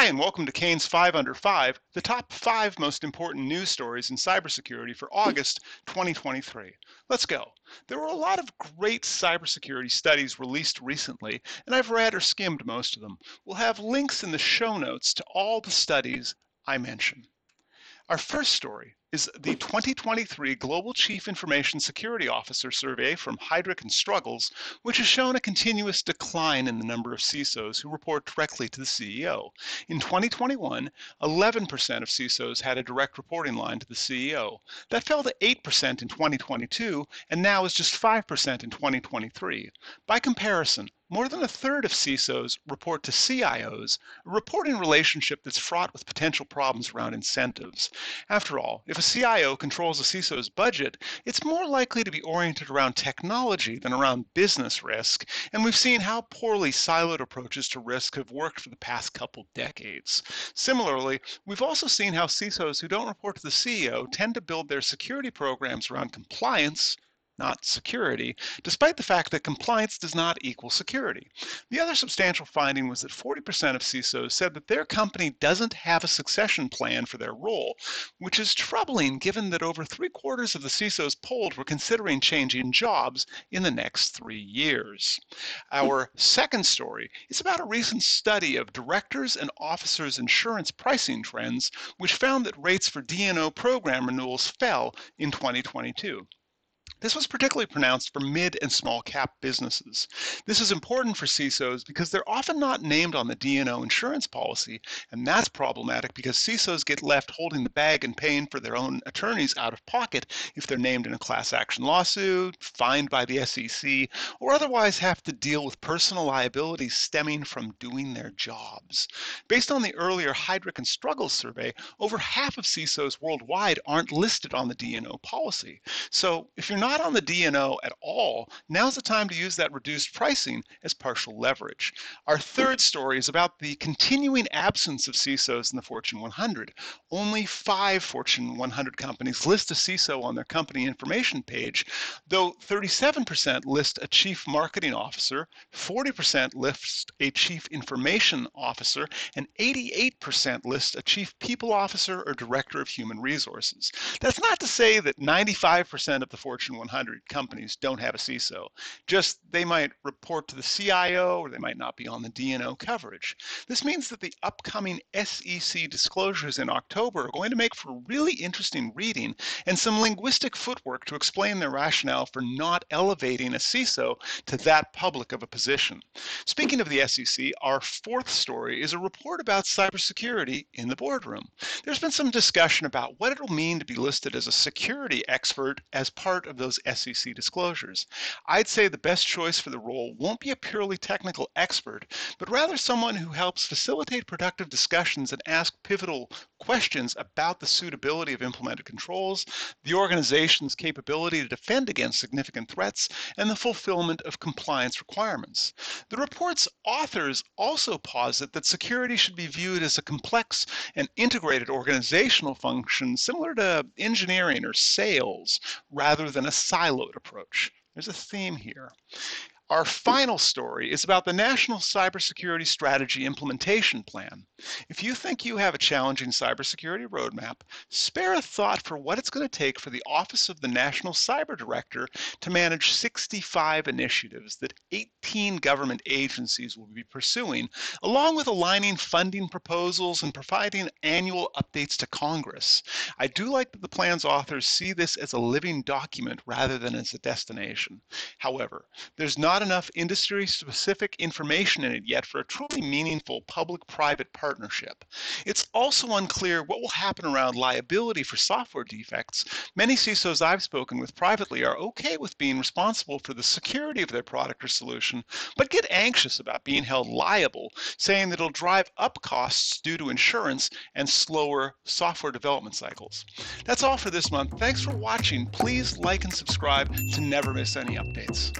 Hi, and welcome to Kayne's 5 Under 5, the top five most important news stories in cybersecurity for August 2023. Let's go. There were a lot of great cybersecurity studies released recently, and I've read or skimmed most of them. We'll have links in the show notes to all the studies I mention. Our first story is the 2023 Global Chief Information Security Officer survey from Heidrick and Struggles, which has shown a continuous decline in the number of CISOs who report directly to the CEO. In 2021, 11% of CISOs had a direct reporting line to the CEO. That fell to 8% in 2022 and now is just 5% in 2023. By comparison, more than a third of CISOs report to CIOs, a reporting relationship that's fraught with potential problems around incentives. After all, if a CIO controls a CISO's budget, it's more likely to be oriented around technology than around business risk, and we've seen how poorly siloed approaches to risk have worked for the past couple decades. Similarly, we've also seen how CISOs who don't report to the CEO tend to build their security programs around compliance not security, despite the fact that compliance does not equal security. The other substantial finding was that 40% of CISOs said that their company doesn't have a succession plan for their role, which is troubling given that over three quarters of the CISOs polled were considering changing jobs in the next three years. Our second story is about a recent study of directors and officers' insurance pricing trends, which found that rates for D&O program renewals fell in 2022. This was particularly pronounced for mid and small cap businesses. This is important for CISOs because they're often not named on the D&O insurance policy, and that's problematic because CISOs get left holding the bag and paying for their own attorneys out of pocket if they're named in a class action lawsuit, fined by the SEC, or otherwise have to deal with personal liabilities stemming from doing their jobs. Based on the earlier Heidrick and Struggles survey, over half of CISOs worldwide aren't listed on the D&O policy. So if you're not not on the D&O at all, now's the time to use that reduced pricing as partial leverage. Our third story is about the continuing absence of CISOs in the Fortune 100. Only five Fortune 100 companies list a CISO on their company information page, though 37% list a chief marketing officer, 40% list a chief information officer, and 88% list a chief people officer or director of human resources. That's not to say that 95% of the Fortune 100 companies don't have a CISO. Just they might report to the CIO or they might not be on the D&O coverage. This means that the upcoming SEC disclosures in October are going to make for really interesting reading and some linguistic footwork to explain their rationale for not elevating a CISO to that public of a position. Speaking of the SEC, our fourth story is a report about cybersecurity in the boardroom. There's been some discussion about what it'll mean to be listed as a security expert as part of those those SEC disclosures. I'd say the best choice for the role won't be a purely technical expert, but rather someone who helps facilitate productive discussions and ask pivotal questions about the suitability of implemented controls, the organization's capability to defend against significant threats, and the fulfillment of compliance requirements. The report's authors also posit that security should be viewed as a complex and integrated organizational function similar to engineering or sales rather than a siloed approach. There's a theme here. Our final story is about the National Cybersecurity Strategy Implementation Plan. If you think you have a challenging cybersecurity roadmap, spare a thought for what it's going to take for the Office of the National Cyber Director to manage 65 initiatives that 18 government agencies will be pursuing, along with aligning funding proposals and providing annual updates to Congress. I do like that the plan's authors see this as a living document rather than as a destination. However, there's not enough industry specific information in it yet for a truly meaningful public private partnership. It's also unclear what will happen around liability for software defects. Many CISOs I've spoken with privately are okay with being responsible for the security of their product or solution, but get anxious about being held liable, saying that it'll drive up costs due to insurance and slower software development cycles. That's all for this month. Thanks for watching. Please like and subscribe to never miss any updates.